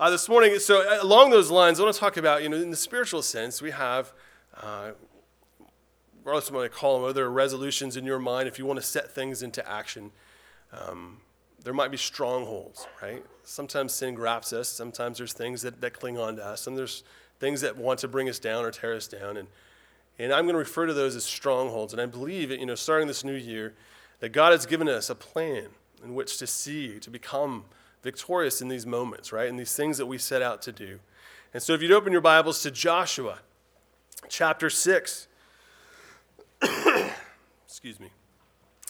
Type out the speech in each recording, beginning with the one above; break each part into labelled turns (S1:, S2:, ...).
S1: Uh, this morning, so uh, along those lines, I want to talk about, you know, in the spiritual sense, we have, uh, regardless of what I call them, whether resolutions in your mind, if you want to set things into action, um, there might be strongholds, right? Sometimes sin grabs us. Sometimes there's things that, that cling on to us. And there's things that want to bring us down or tear us down. And, and I'm going to refer to those as strongholds. And I believe, you know, starting this new year, that God has given us a plan in which to see, to become victorious in these moments, right? In these things that we set out to do. And so if you'd open your Bibles to Joshua chapter 6, excuse me.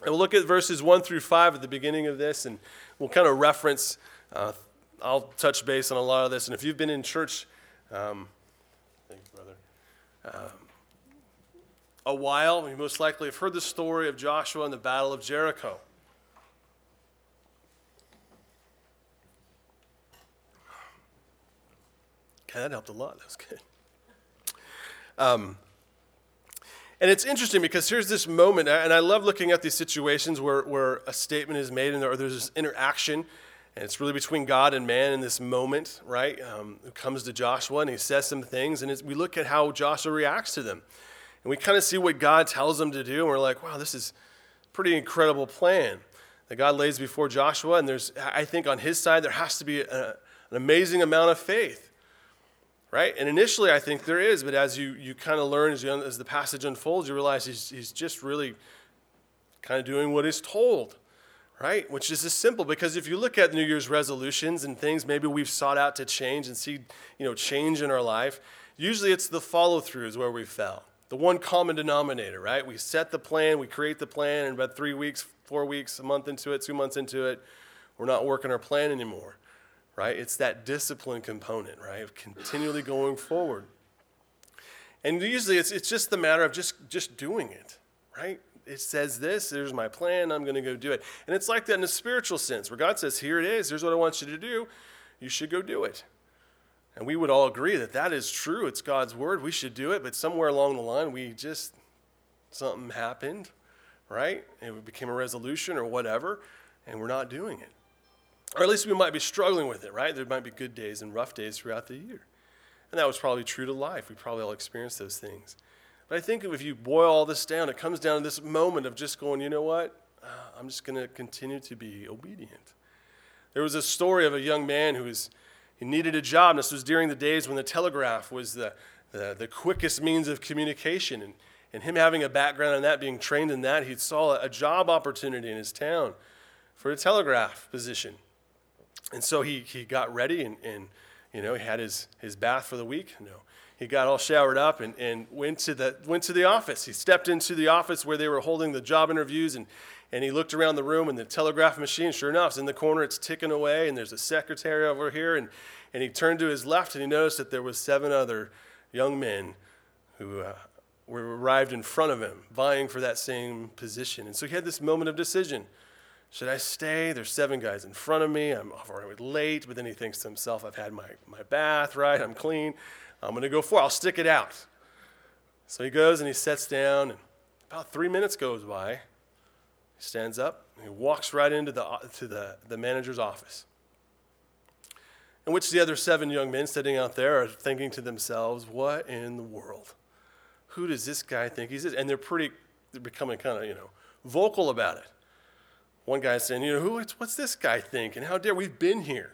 S1: And we'll look at verses 1 through 5 at the beginning of this, and we'll kind of reference, uh, I'll touch base on a lot of this. And if you've been in church, um, thanks, brother, um, a while, you most likely have heard the story of Joshua and the Battle of Jericho. That helped a lot. That was good. Um, and it's interesting because here's this moment, and I love looking at these situations where, where a statement is made and there, there's this interaction, and it's really between God and man in this moment, right? Um, it comes to Joshua and he says some things, and we look at how Joshua reacts to them. And we kind of see what God tells him to do, and we're like, wow, this is a pretty incredible plan that God lays before Joshua. And there's, I think, on his side, there has to be a, an amazing amount of faith right? And initially, I think there is, but as you, you kind of learn, as, you, as the passage unfolds, you realize he's, he's just really kind of doing what he's told, right? Which is just simple because if you look at New Year's resolutions and things maybe we've sought out to change and see, you know, change in our life, usually it's the follow throughs where we fell. The one common denominator, right? We set the plan, we create the plan, and about three weeks, four weeks, a month into it, two months into it, we're not working our plan anymore right? It's that discipline component, right? Of continually going forward. And usually it's, it's just the matter of just, just doing it, right? It says this, there's my plan, I'm going to go do it. And it's like that in a spiritual sense, where God says, here it is, here's what I want you to do, you should go do it. And we would all agree that that is true. It's God's word. We should do it. But somewhere along the line, we just, something happened, right? It became a resolution or whatever, and we're not doing it. Or at least we might be struggling with it, right? There might be good days and rough days throughout the year. And that was probably true to life. We probably all experienced those things. But I think if you boil all this down, it comes down to this moment of just going, you know what? Uh, I'm just going to continue to be obedient. There was a story of a young man who was, he needed a job. This was during the days when the telegraph was the, the, the quickest means of communication. And, and him having a background in that, being trained in that, he saw a job opportunity in his town for a telegraph position. And so he, he got ready and, and, you know, he had his, his bath for the week. Know, he got all showered up and, and went, to the, went to the office. He stepped into the office where they were holding the job interviews and, and he looked around the room and the telegraph machine, sure enough, is in the corner. It's ticking away and there's a secretary over here. And, and he turned to his left and he noticed that there was seven other young men who uh, were arrived in front of him, vying for that same position. And so he had this moment of decision. Should I stay? There's seven guys in front of me. I'm already late, but then he thinks to himself, I've had my, my bath, right? I'm clean. I'm going to go for it. I'll stick it out. So he goes and he sits down, and about three minutes goes by. He stands up and he walks right into the, to the, the manager's office. In which the other seven young men sitting out there are thinking to themselves, What in the world? Who does this guy think he's? And they're pretty, they're becoming kind of, you know, vocal about it. One guy saying, you know, who, what's this guy thinking? How dare we've been here?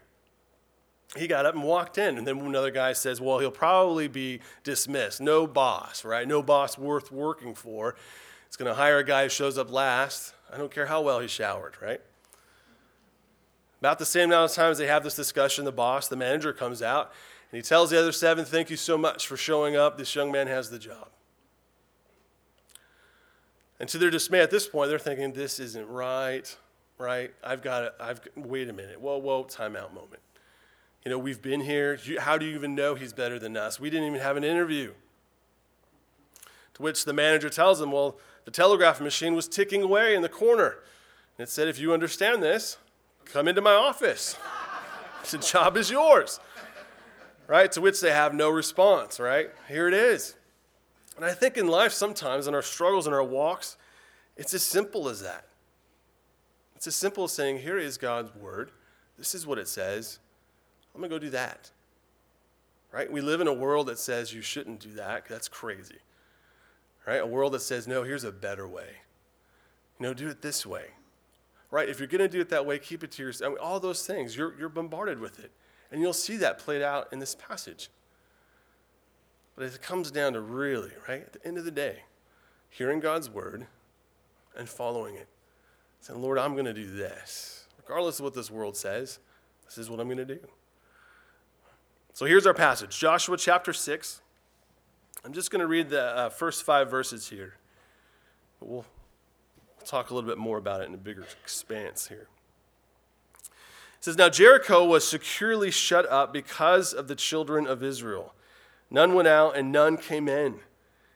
S1: He got up and walked in. And then another guy says, well, he'll probably be dismissed. No boss, right? No boss worth working for. It's going to hire a guy who shows up last. I don't care how well he showered, right? About the same amount of times they have this discussion, the boss, the manager comes out, and he tells the other seven, Thank you so much for showing up. This young man has the job. And to their dismay at this point, they're thinking, this isn't right, right? I've got to, I've, wait a minute. Whoa, whoa, timeout moment. You know, we've been here. How do you even know he's better than us? We didn't even have an interview. To which the manager tells them, well, the telegraph machine was ticking away in the corner. And it said, if you understand this, come into my office. the job is yours. Right? To which they have no response, right? Here it is. And I think in life, sometimes in our struggles and our walks, it's as simple as that. It's as simple as saying, Here is God's word. This is what it says. I'm going to go do that. Right? We live in a world that says you shouldn't do that. That's crazy. Right? A world that says, no, here's a better way. You know, do it this way. Right? If you're going to do it that way, keep it to yourself. I mean, all those things, you're, you're bombarded with it. And you'll see that played out in this passage. But it comes down to really, right, at the end of the day, hearing God's word and following it. Saying, Lord, I'm going to do this. Regardless of what this world says, this is what I'm going to do. So here's our passage Joshua chapter 6. I'm just going to read the uh, first five verses here. But we'll, we'll talk a little bit more about it in a bigger expanse here. It says, Now Jericho was securely shut up because of the children of Israel. None went out and none came in.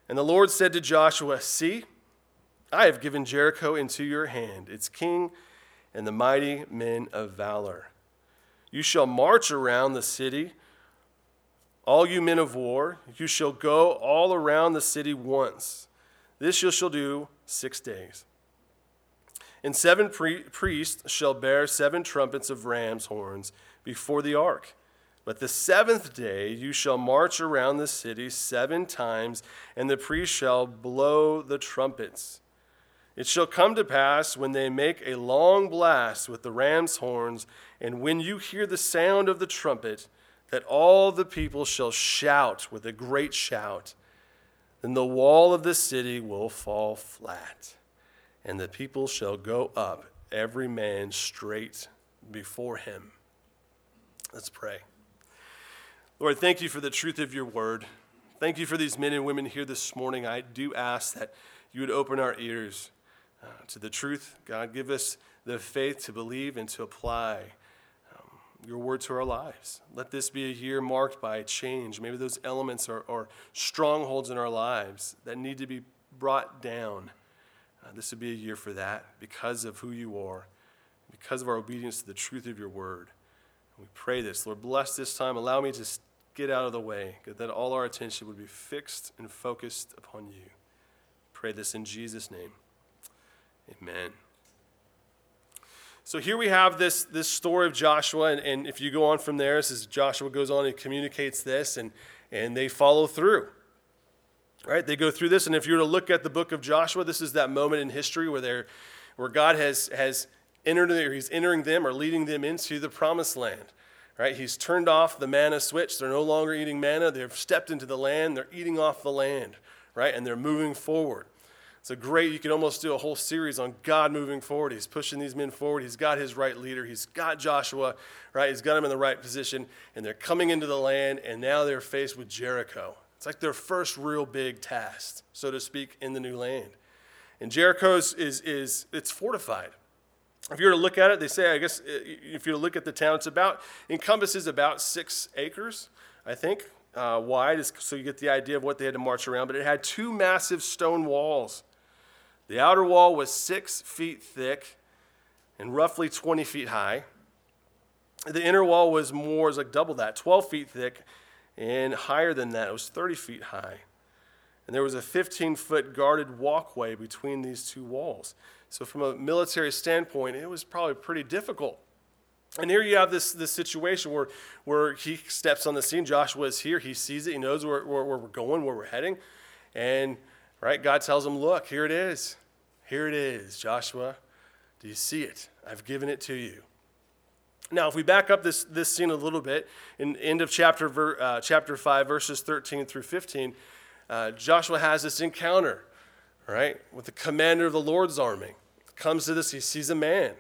S1: And the Lord said to Joshua, See, I have given Jericho into your hand, its king and the mighty men of valor. You shall march around the city, all you men of war. You shall go all around the city once. This you shall do six days. And seven priests shall bear seven trumpets of ram's horns before the ark. But the seventh day you shall march around the city seven times, and the priests shall blow the trumpets. It shall come to pass when they make a long blast with the ram's horns, and when you hear the sound of the trumpet, that all the people shall shout with a great shout. Then the wall of the city will fall flat, and the people shall go up, every man straight before him. Let's pray. Lord, thank you for the truth of your word. Thank you for these men and women here this morning. I do ask that you would open our ears uh, to the truth. God, give us the faith to believe and to apply um, your word to our lives. Let this be a year marked by change. Maybe those elements are, are strongholds in our lives that need to be brought down. Uh, this would be a year for that because of who you are, because of our obedience to the truth of your word. we pray this. Lord, bless this time. Allow me to get out of the way, that all our attention would be fixed and focused upon you. Pray this in Jesus' name. Amen. So here we have this, this story of Joshua, and, and if you go on from there, says Joshua goes on and communicates this, and, and they follow through. Right? They go through this, and if you were to look at the book of Joshua, this is that moment in history where they're where God has, has entered or he's entering them or leading them into the promised land. Right? He's turned off the manna switch. They're no longer eating manna. They've stepped into the land. They're eating off the land, right? And they're moving forward. It's a great, you could almost do a whole series on God moving forward. He's pushing these men forward. He's got his right leader. He's got Joshua, right? He's got him in the right position. And they're coming into the land, and now they're faced with Jericho. It's like their first real big task, so to speak, in the new land. And Jericho is, is, is it's fortified. If you were to look at it, they say, I guess, if you were to look at the town, it's about, encompasses about six acres, I think, uh, wide, so you get the idea of what they had to march around. But it had two massive stone walls the outer wall was six feet thick and roughly 20 feet high. The inner wall was more, was like double that, 12 feet thick and higher than that. It was 30 feet high. And there was a 15 foot guarded walkway between these two walls. So, from a military standpoint, it was probably pretty difficult. And here you have this, this situation where, where he steps on the scene. Joshua is here. He sees it. He knows where, where, where we're going, where we're heading. And Right? God tells him, Look, here it is. Here it is, Joshua. Do you see it? I've given it to you. Now, if we back up this, this scene a little bit, in end of chapter, uh, chapter 5, verses 13 through 15, uh, Joshua has this encounter, right, with the commander of the Lord's army. Comes to this, he sees a man.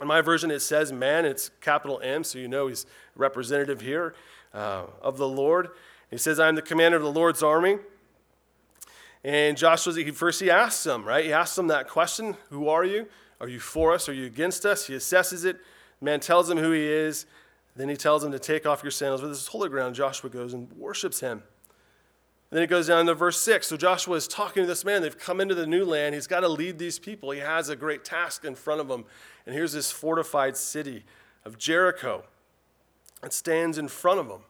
S1: In my version, it says man, it's capital M, so you know he's representative here uh, of the Lord. He says, I'm the commander of the Lord's army. And Joshua, he, first he asks him, right? He asks him that question Who are you? Are you for us? Are you against us? He assesses it. Man tells him who he is. Then he tells him to take off your sandals. But this is holy ground. Joshua goes and worships him. Then it goes down to verse 6. So Joshua is talking to this man. They've come into the new land. He's got to lead these people. He has a great task in front of him. And here's this fortified city of Jericho that stands in front of him.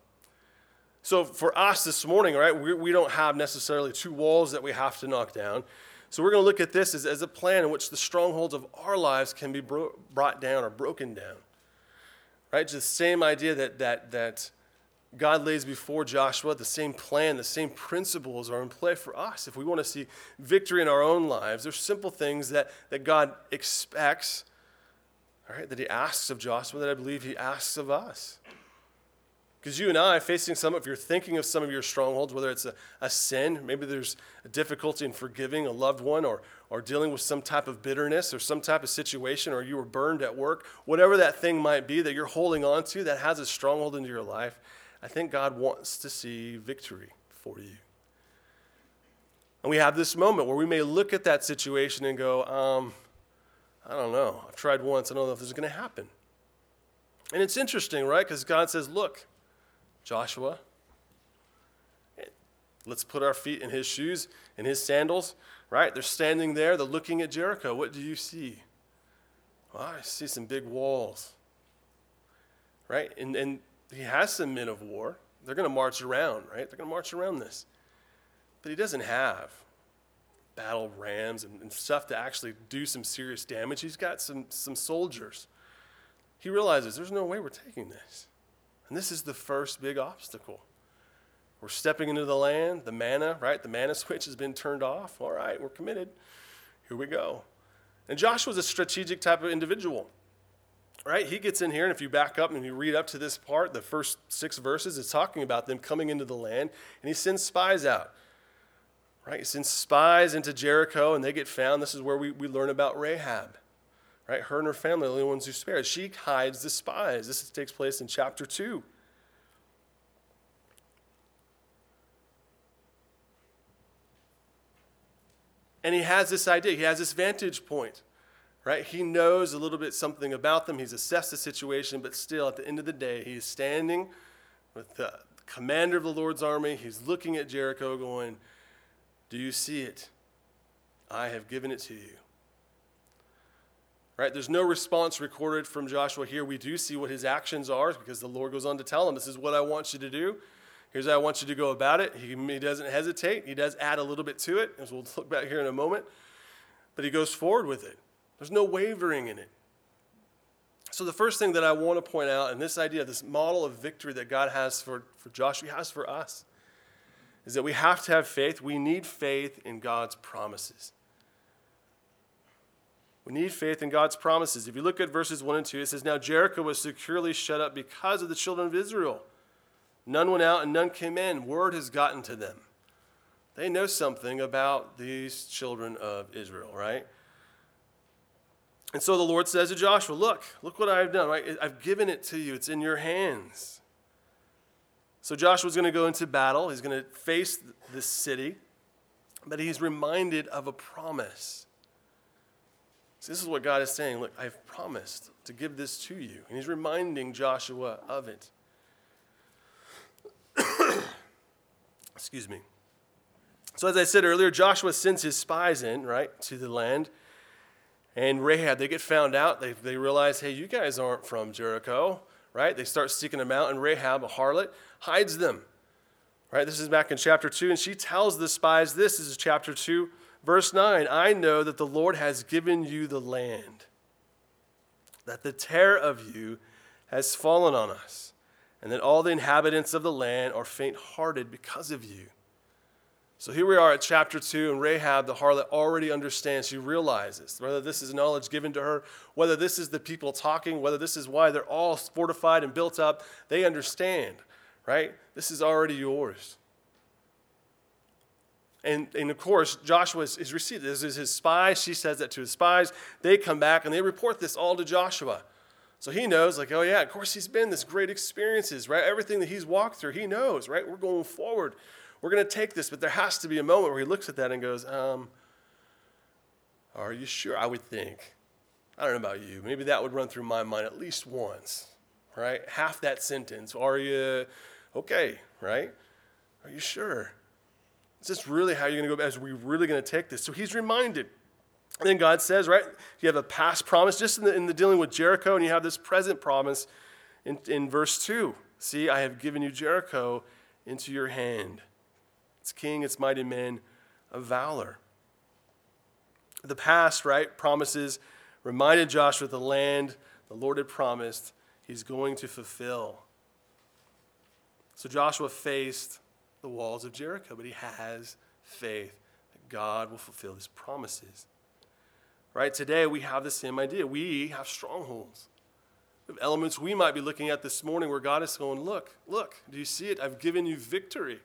S1: So for us this morning, right, we, we don't have necessarily two walls that we have to knock down. So we're going to look at this as, as a plan in which the strongholds of our lives can be bro- brought down or broken down. Right? Just the same idea that, that, that God lays before Joshua, the same plan, the same principles are in play for us. If we want to see victory in our own lives, there's simple things that, that God expects, all right, that He asks of Joshua that I believe He asks of us. Because you and I, facing some, if you're thinking of some of your strongholds, whether it's a, a sin, maybe there's a difficulty in forgiving a loved one, or, or dealing with some type of bitterness, or some type of situation, or you were burned at work, whatever that thing might be that you're holding on to that has a stronghold into your life, I think God wants to see victory for you. And we have this moment where we may look at that situation and go, um, I don't know. I've tried once. I don't know if this is going to happen. And it's interesting, right? Because God says, Look, Joshua. Let's put our feet in his shoes, in his sandals, right? They're standing there, they're looking at Jericho. What do you see? Well, I see some big walls, right? And, and he has some men of war. They're going to march around, right? They're going to march around this. But he doesn't have battle rams and, and stuff to actually do some serious damage. He's got some, some soldiers. He realizes there's no way we're taking this. And this is the first big obstacle. We're stepping into the land, the manna, right? The manna switch has been turned off. All right, we're committed. Here we go. And Joshua's a strategic type of individual, right? He gets in here, and if you back up and you read up to this part, the first six verses, it's talking about them coming into the land, and he sends spies out, right? He sends spies into Jericho, and they get found. This is where we, we learn about Rahab. Right? Her and her family are the only ones who spared. She hides the spies. This takes place in chapter 2. And he has this idea, he has this vantage point, right? He knows a little bit something about them. He's assessed the situation, but still, at the end of the day, he's standing with the commander of the Lord's army. He's looking at Jericho, going, Do you see it? I have given it to you. Right? There's no response recorded from Joshua here. We do see what his actions are because the Lord goes on to tell him, This is what I want you to do. Here's how I want you to go about it. He, he doesn't hesitate. He does add a little bit to it, as we'll look back here in a moment. But he goes forward with it. There's no wavering in it. So, the first thing that I want to point out, and this idea, this model of victory that God has for, for Joshua, has for us, is that we have to have faith. We need faith in God's promises. We need faith in God's promises. If you look at verses 1 and 2, it says, Now Jericho was securely shut up because of the children of Israel. None went out and none came in. Word has gotten to them. They know something about these children of Israel, right? And so the Lord says to Joshua, Look, look what I've done, right? I've given it to you, it's in your hands. So Joshua's going to go into battle. He's going to face this city, but he's reminded of a promise. See, this is what God is saying. Look, I've promised to give this to you. And he's reminding Joshua of it. Excuse me. So, as I said earlier, Joshua sends his spies in, right, to the land. And Rahab, they get found out. They, they realize, hey, you guys aren't from Jericho, right? They start seeking them out. And Rahab, a harlot, hides them, right? This is back in chapter 2. And she tells the spies this. Is chapter 2, Verse 9 I know that the Lord has given you the land, that the terror of you has fallen on us, and that all the inhabitants of the land are faint hearted because of you. So here we are at chapter 2, and Rahab, the harlot, already understands. She realizes whether this is knowledge given to her, whether this is the people talking, whether this is why they're all fortified and built up, they understand, right? This is already yours. And, and of course, Joshua is, is received. This is his spies. She says that to his spies. They come back and they report this all to Joshua. So he knows, like, oh, yeah, of course, he's been this great experiences, right? Everything that he's walked through, he knows, right? We're going forward. We're going to take this, but there has to be a moment where he looks at that and goes, um, Are you sure? I would think. I don't know about you. Maybe that would run through my mind at least once, right? Half that sentence. Are you okay, right? Are you sure? Is this really how you're going to go? Is we really going to take this? So he's reminded. And then God says, right, you have a past promise just in the, in the dealing with Jericho, and you have this present promise in, in verse 2. See, I have given you Jericho into your hand. Its king, its mighty men of valor. The past, right, promises reminded Joshua the land the Lord had promised. he's going to fulfill. So Joshua faced the walls of Jericho, but he has faith that God will fulfill his promises. Right? Today we have the same idea. We have strongholds. We have elements we might be looking at this morning where God is going, Look, look, do you see it? I've given you victory.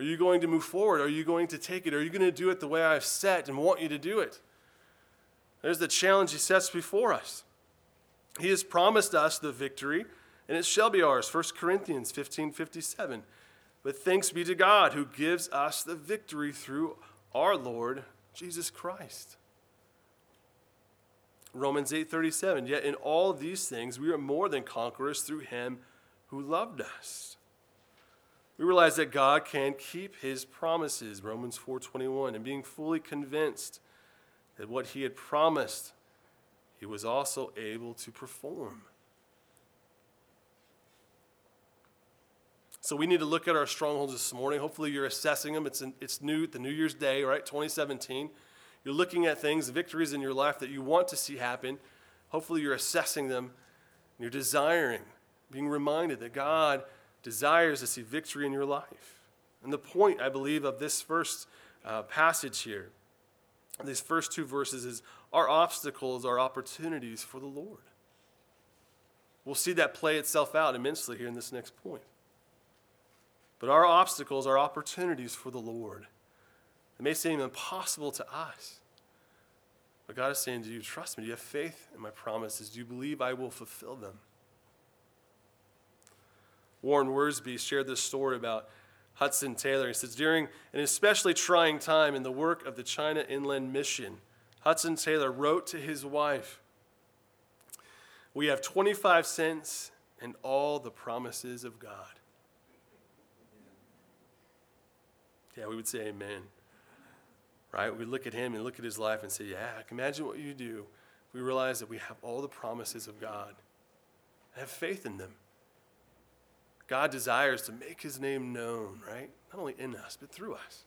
S1: Are you going to move forward? Are you going to take it? Are you going to do it the way I've set and want you to do it? There's the challenge he sets before us. He has promised us the victory, and it shall be ours. 1 Corinthians 15 57. But thanks be to God who gives us the victory through our Lord Jesus Christ. Romans 8:37 Yet in all these things we are more than conquerors through him who loved us. We realize that God can keep his promises, Romans 4:21, and being fully convinced that what he had promised he was also able to perform. So we need to look at our strongholds this morning. Hopefully, you're assessing them. It's, it's new, the New Year's Day, right? 2017. You're looking at things, victories in your life that you want to see happen. Hopefully, you're assessing them and you're desiring, being reminded that God desires to see victory in your life. And the point, I believe, of this first uh, passage here, these first two verses, is our obstacles are opportunities for the Lord. We'll see that play itself out immensely here in this next point. But our obstacles are opportunities for the Lord. It may seem impossible to us. But God is saying to you, trust me. Do you have faith in my promises? Do you believe I will fulfill them? Warren Wiersbe shared this story about Hudson Taylor. He says, During an especially trying time in the work of the China Inland Mission, Hudson Taylor wrote to his wife, We have 25 cents and all the promises of God. Yeah, we would say amen. Right? We look at him and look at his life and say, Yeah, imagine what you do. We realize that we have all the promises of God. Have faith in them. God desires to make his name known, right? Not only in us, but through us.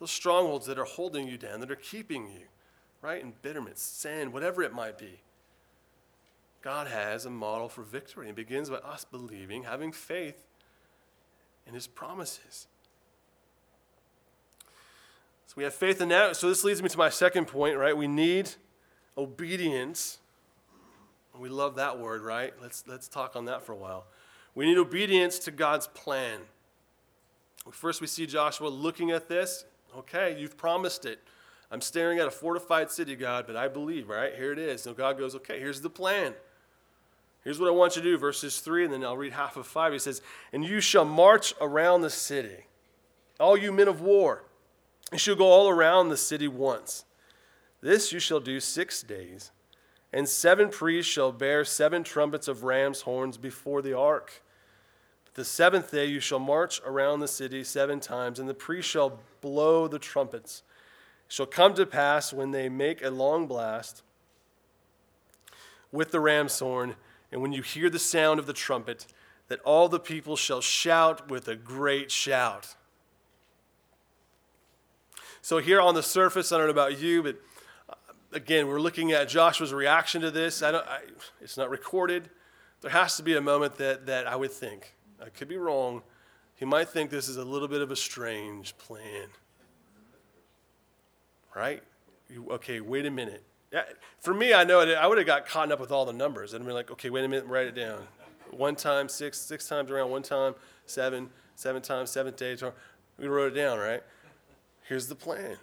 S1: Those strongholds that are holding you down, that are keeping you, right? In bitterness, sin, whatever it might be. God has a model for victory. and begins by us believing, having faith in his promises. So we have faith in that. So this leads me to my second point, right? We need obedience. We love that word, right? Let's, let's talk on that for a while. We need obedience to God's plan. First, we see Joshua looking at this. Okay, you've promised it. I'm staring at a fortified city, God, but I believe, right? Here it is. So God goes, okay, here's the plan. Here's what I want you to do, verses 3, and then I'll read half of 5. He says, And you shall march around the city, all you men of war you shall go all around the city once. This you shall do six days. And seven priests shall bear seven trumpets of ram's horns before the ark. The seventh day you shall march around the city seven times, and the priests shall blow the trumpets. It shall come to pass when they make a long blast with the ram's horn, and when you hear the sound of the trumpet, that all the people shall shout with a great shout. So, here on the surface, I don't know about you, but uh, again, we're looking at Joshua's reaction to this. I don't, I, it's not recorded. There has to be a moment that, that I would think, I could be wrong, he might think this is a little bit of a strange plan. Right? You, okay, wait a minute. Yeah, for me, I know it, I would have got caught up with all the numbers and been like, okay, wait a minute, write it down. One time, six, six times around, one time, seven, seven times, seventh day. We wrote it down, right? Here's the plan.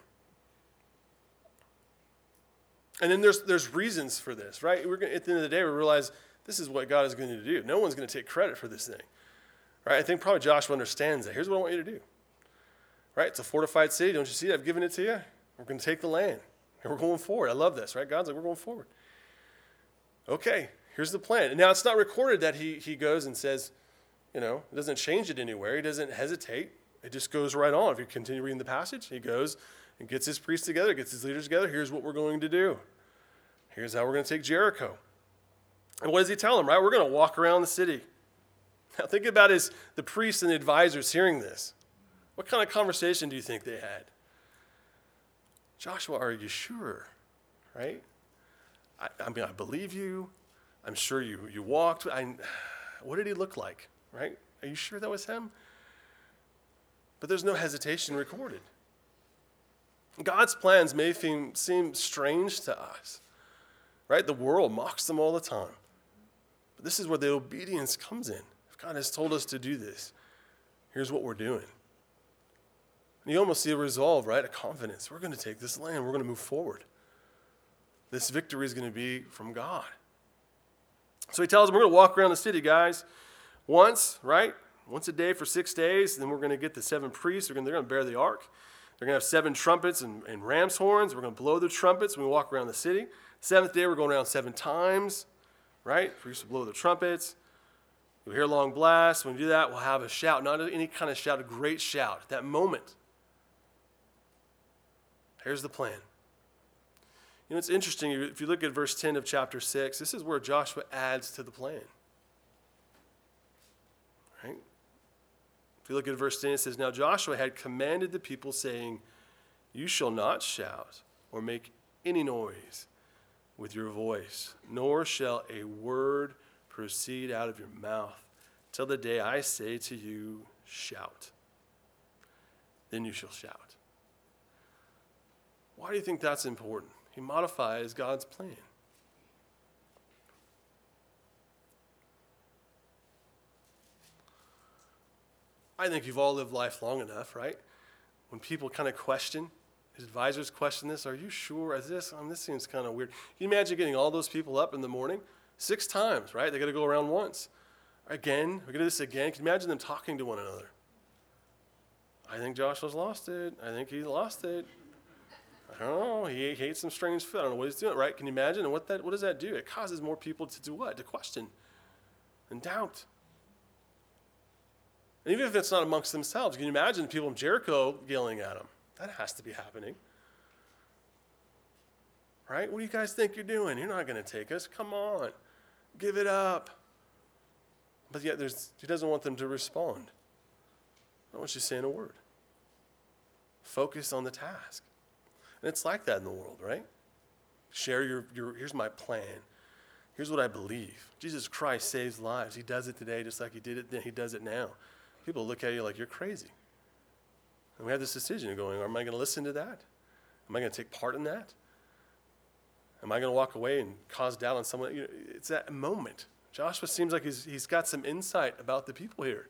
S1: And then there's, there's reasons for this, right? We're gonna, at the end of the day, we realize this is what God is going to do. No one's going to take credit for this thing, right? I think probably Joshua understands that. Here's what I want you to do, right? It's a fortified city. Don't you see? I've given it to you. We're going to take the land, and we're going forward. I love this, right? God's like, we're going forward. Okay, here's the plan. And now it's not recorded that he, he goes and says, you know, it doesn't change it anywhere. He doesn't hesitate. It just goes right on. If you continue reading the passage, he goes and gets his priests together, gets his leaders together. Here's what we're going to do. Here's how we're going to take Jericho. And what does he tell them, right? We're going to walk around the city. Now think about his, the priests and the advisors hearing this. What kind of conversation do you think they had? Joshua, are you sure? Right? I, I mean, I believe you, I'm sure you, you walked. I, what did he look like, right? Are you sure that was him? But there's no hesitation recorded. God's plans may seem, seem strange to us, right? The world mocks them all the time. But this is where the obedience comes in. God has told us to do this, here's what we're doing. And you almost see a resolve, right? A confidence. We're going to take this land, we're going to move forward. This victory is going to be from God. So he tells them, We're going to walk around the city, guys, once, right? Once a day for six days. Then we're going to get the seven priests. They're going, to, they're going to bear the ark. They're going to have seven trumpets and, and ram's horns. We're going to blow the trumpets when we walk around the city. Seventh day, we're going around seven times, right? Priests will blow the trumpets. You'll hear a long blast. When we do that, we'll have a shout, not any kind of shout, a great shout at that moment. Here's the plan. You know, it's interesting. If you look at verse 10 of chapter 6, this is where Joshua adds to the plan. Right? If you look at verse 10, it says, Now Joshua had commanded the people, saying, You shall not shout or make any noise with your voice, nor shall a word proceed out of your mouth till the day I say to you, Shout. Then you shall shout. Why do you think that's important? He modifies God's plan. I think you've all lived life long enough, right? When people kind of question, his advisors question this, are you sure? Is this? Um, this seems kind of weird. Can you imagine getting all those people up in the morning? Six times, right? They got to go around once. Again, we're going to do this again. Can you imagine them talking to one another? I think Joshua's lost it. I think he lost it. I don't know. He, ate some strange food. I don't know what he's doing, right? Can you imagine? And what, that, what does that do? It causes more people to do what? To question and doubt. And even if it's not amongst themselves, can you imagine the people in Jericho yelling at him? That has to be happening. Right? What do you guys think you're doing? You're not going to take us. Come on. Give it up. But yet there's, he doesn't want them to respond. I want you saying a word. Focus on the task. And it's like that in the world, right? Share your, your here's my plan. Here's what I believe. Jesus Christ saves lives. He does it today just like he did it then. He does it now. People look at you like you're crazy. And we have this decision going, am I going to listen to that? Am I going to take part in that? Am I going to walk away and cause doubt on someone? You know, it's that moment. Joshua seems like he's, he's got some insight about the people here.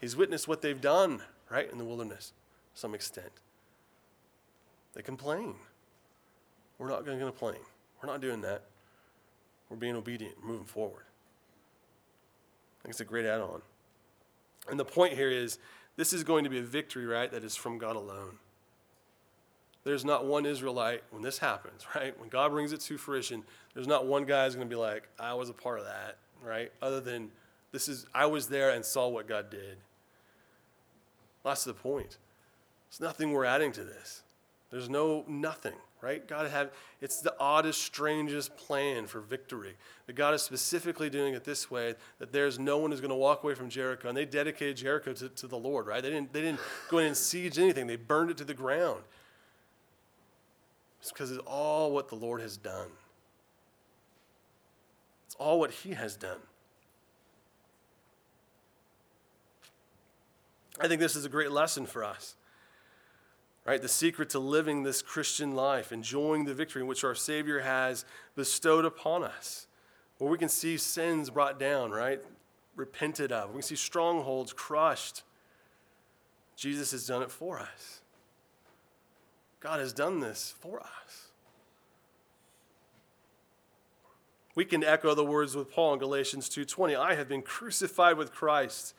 S1: He's witnessed what they've done, right, in the wilderness to some extent. They complain. We're not going to complain. We're not doing that. We're being obedient, moving forward. I think it's a great add on. And the point here is this is going to be a victory, right, that is from God alone. There's not one Israelite when this happens, right? When God brings it to fruition, there's not one guy who's going to be like, I was a part of that, right? Other than this is, I was there and saw what God did. That's the point. It's nothing we're adding to this. There's no nothing, right? God have it's the oddest, strangest plan for victory. That God is specifically doing it this way, that there's no one who's going to walk away from Jericho. And they dedicated Jericho to, to the Lord, right? They didn't, they didn't go in and siege anything, they burned it to the ground. It's because it's all what the Lord has done. It's all what He has done. I think this is a great lesson for us right? The secret to living this Christian life, enjoying the victory which our Savior has bestowed upon us, where we can see sins brought down, right? Repented of. We can see strongholds crushed. Jesus has done it for us. God has done this for us. We can echo the words with Paul in Galatians 2:20, I have been crucified with Christ.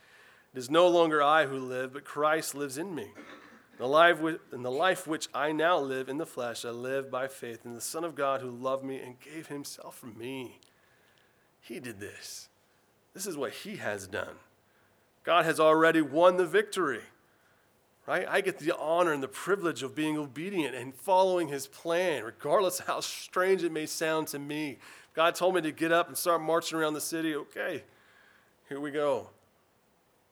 S1: It is no longer I who live, but Christ lives in me. The life, in the life which I now live in the flesh, I live by faith in the Son of God who loved me and gave himself for me. He did this. This is what he has done. God has already won the victory. Right? I get the honor and the privilege of being obedient and following his plan, regardless how strange it may sound to me. God told me to get up and start marching around the city. Okay, here we go.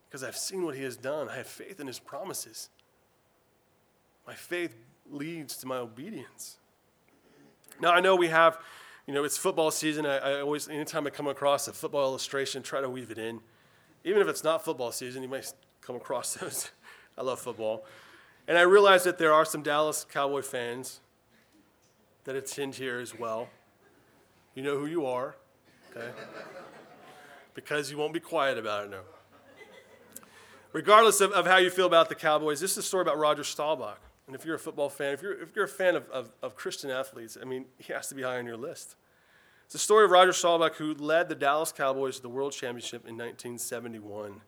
S1: Because I've seen what he has done. I have faith in his promises. My faith leads to my obedience. Now, I know we have you know, it's football season. I, I always, anytime I come across a football illustration, try to weave it in. Even if it's not football season, you might come across those. I love football. And I realize that there are some Dallas Cowboy fans that attend here as well. You know who you are, okay? because you won't be quiet about it, no. Regardless of, of how you feel about the Cowboys, this is a story about Roger Staubach. And if you're a football fan, if you're, if you're a fan of, of, of Christian athletes, I mean, he has to be high on your list. It's the story of Roger Staubach, who led the Dallas Cowboys to the World Championship in 1971.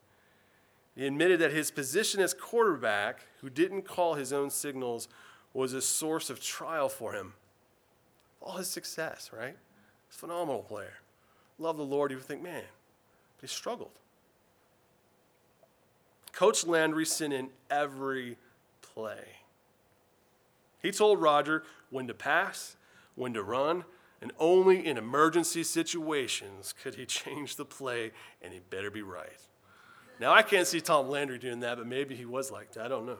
S1: He admitted that his position as quarterback, who didn't call his own signals, was a source of trial for him. All his success, right? Phenomenal player. Love the Lord. You would think, man, but he struggled. Coach Landry sent in every play. He told Roger when to pass, when to run, and only in emergency situations could he change the play, and he better be right. Now, I can't see Tom Landry doing that, but maybe he was like that. I don't know.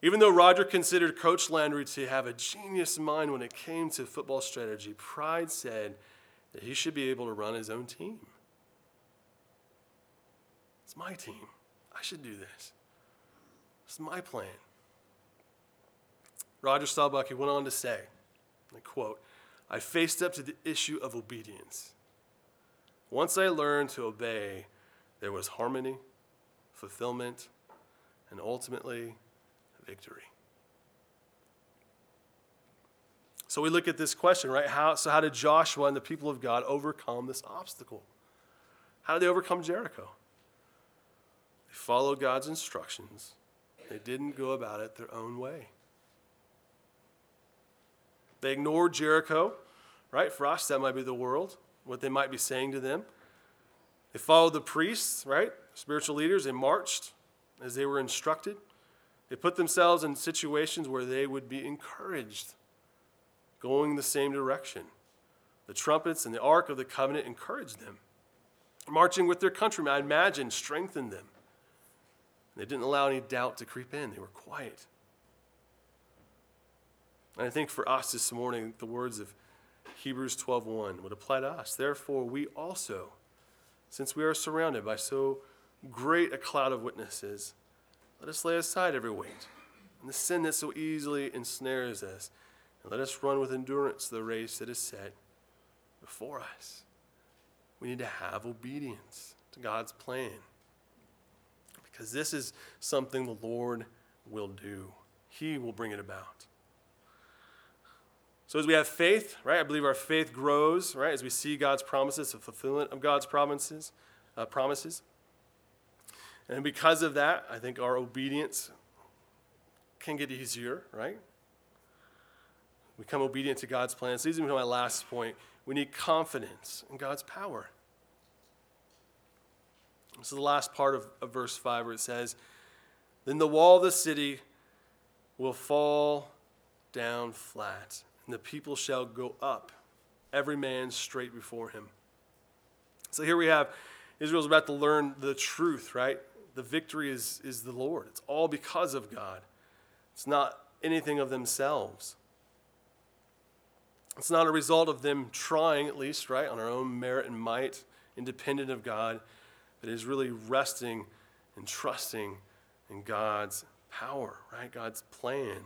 S1: Even though Roger considered Coach Landry to have a genius mind when it came to football strategy, pride said that he should be able to run his own team. It's my team. I should do this. It's my plan. Roger Staubach, he went on to say, I quote, I faced up to the issue of obedience. Once I learned to obey, there was harmony, fulfillment, and ultimately victory. So we look at this question, right? How, so, how did Joshua and the people of God overcome this obstacle? How did they overcome Jericho? They followed God's instructions, they didn't go about it their own way. They ignored Jericho, right? For us, that might be the world, what they might be saying to them. They followed the priests, right? Spiritual leaders. They marched as they were instructed. They put themselves in situations where they would be encouraged, going the same direction. The trumpets and the Ark of the Covenant encouraged them. Marching with their countrymen, I imagine, strengthened them. They didn't allow any doubt to creep in, they were quiet. And I think for us this morning, the words of Hebrews 12:1 would apply to us. Therefore, we also, since we are surrounded by so great a cloud of witnesses, let us lay aside every weight and the sin that so easily ensnares us, and let us run with endurance the race that is set before us. We need to have obedience to God's plan because this is something the Lord will do. He will bring it about. So as we have faith, right, I believe our faith grows, right, as we see God's promises, the fulfillment of God's promises, uh, promises. And because of that, I think our obedience can get easier, right? We become obedient to God's plans. So these are my last point. We need confidence in God's power. This is the last part of, of verse 5 where it says, Then the wall of the city will fall down flat and the people shall go up, every man straight before him. So here we have Israel's about to learn the truth, right? The victory is, is the Lord. It's all because of God. It's not anything of themselves. It's not a result of them trying, at least, right, on our own merit and might, independent of God, but is really resting and trusting in God's power, right? God's plan.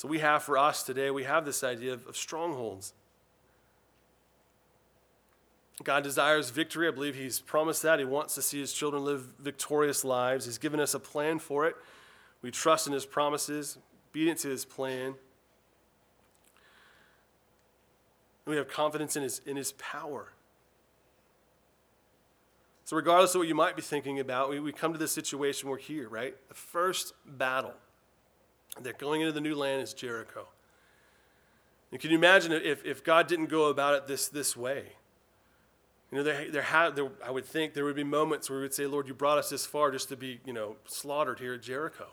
S1: So we have for us today, we have this idea of, of strongholds. God desires victory. I believe He's promised that. He wants to see His children live victorious lives. He's given us a plan for it. We trust in His promises, obedient to His plan. We have confidence in His, in his power. So, regardless of what you might be thinking about, we, we come to this situation we're here, right? The first battle. They're going into the new land is Jericho. And can you imagine if, if God didn't go about it this, this way? You know, there, there, had, there, I would think there would be moments where we would say, Lord, you brought us this far just to be, you know, slaughtered here at Jericho.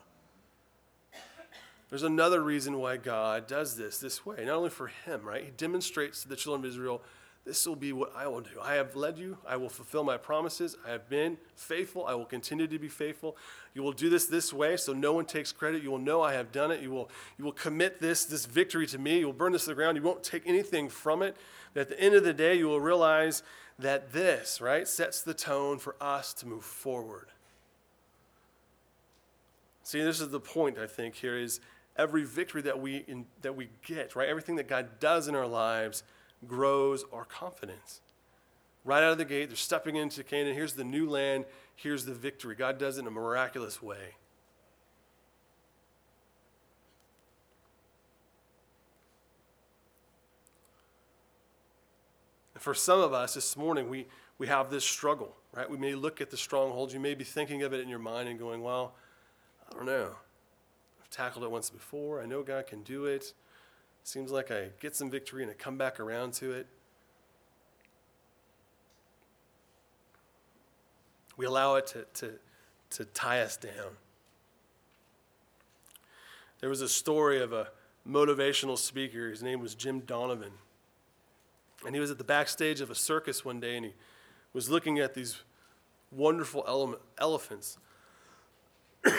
S1: There's another reason why God does this this way. Not only for him, right? He demonstrates to the children of Israel this will be what I will do. I have led you. I will fulfill my promises. I have been faithful. I will continue to be faithful. You will do this this way so no one takes credit. You will know I have done it. You will, you will commit this, this victory to me. You will burn this to the ground. You won't take anything from it. But at the end of the day, you will realize that this, right, sets the tone for us to move forward. See, this is the point, I think, here is every victory that we, in, that we get, right, everything that God does in our lives – grows our confidence. Right out of the gate, they're stepping into Canaan. Here's the new land. Here's the victory. God does it in a miraculous way. And for some of us this morning, we, we have this struggle, right? We may look at the strongholds. You may be thinking of it in your mind and going, well, I don't know. I've tackled it once before. I know God can do it. Seems like I get some victory and I come back around to it. We allow it to, to, to tie us down. There was a story of a motivational speaker. His name was Jim Donovan. And he was at the backstage of a circus one day and he was looking at these wonderful ele- elephants.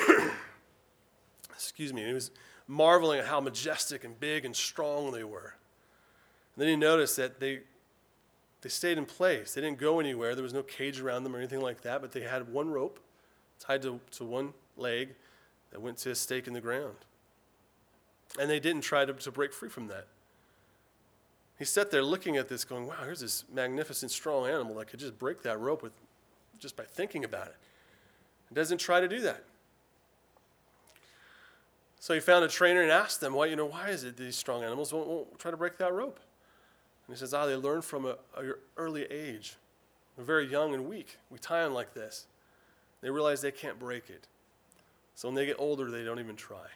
S1: Excuse me. he was marveling at how majestic and big and strong they were. And then he noticed that they, they stayed in place. They didn't go anywhere. There was no cage around them or anything like that, but they had one rope tied to, to one leg that went to a stake in the ground. And they didn't try to, to break free from that. He sat there looking at this, going, Wow, here's this magnificent, strong animal that could just break that rope with, just by thinking about it. It doesn't try to do that. So he found a trainer and asked them, why, you know, why is it these strong animals won't, won't try to break that rope? And he says, ah, they learn from an early age. They're very young and weak. We tie them like this. They realize they can't break it. So when they get older, they don't even try.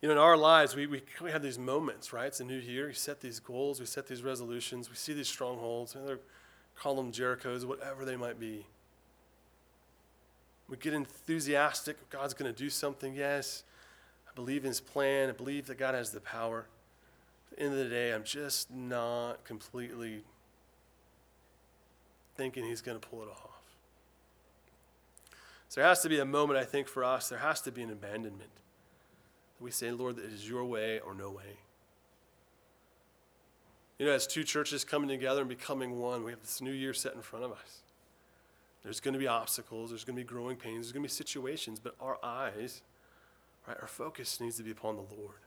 S1: You know, in our lives, we, we, we have these moments, right? It's a new year. We set these goals, we set these resolutions, we see these strongholds, call them Jerichos, whatever they might be. We get enthusiastic. God's going to do something. Yes. I believe in his plan. I believe that God has the power. At the end of the day, I'm just not completely thinking he's going to pull it off. So there has to be a moment, I think, for us. There has to be an abandonment. We say, Lord, it is your way or no way. You know, as two churches coming together and becoming one, we have this new year set in front of us. There's going to be obstacles, there's going to be growing pains, there's going to be situations, but our eyes, right, our focus needs to be upon the Lord,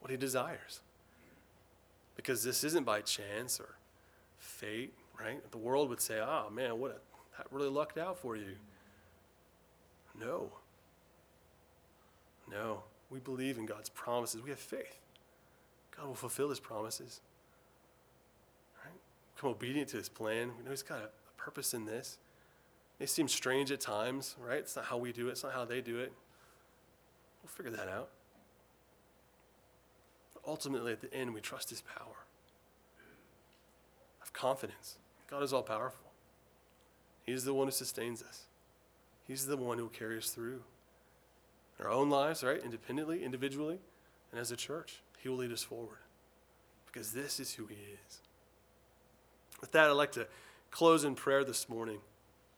S1: what He desires. Because this isn't by chance or fate, right? The world would say, oh man, what a, that really lucked out for you. No. No. We believe in God's promises. We have faith. God will fulfill his promises. Right? Become obedient to his plan. We know he's got purpose in this. It seems strange at times, right? It's not how we do it, it's not how they do it. We'll figure that out. But ultimately, at the end, we trust His power. Have confidence. God is all powerful. He's the one who sustains us, He's the one who will carry us through. In our own lives, right? Independently, individually, and as a church, He will lead us forward. Because this is who He is. With that, I'd like to close in prayer this morning.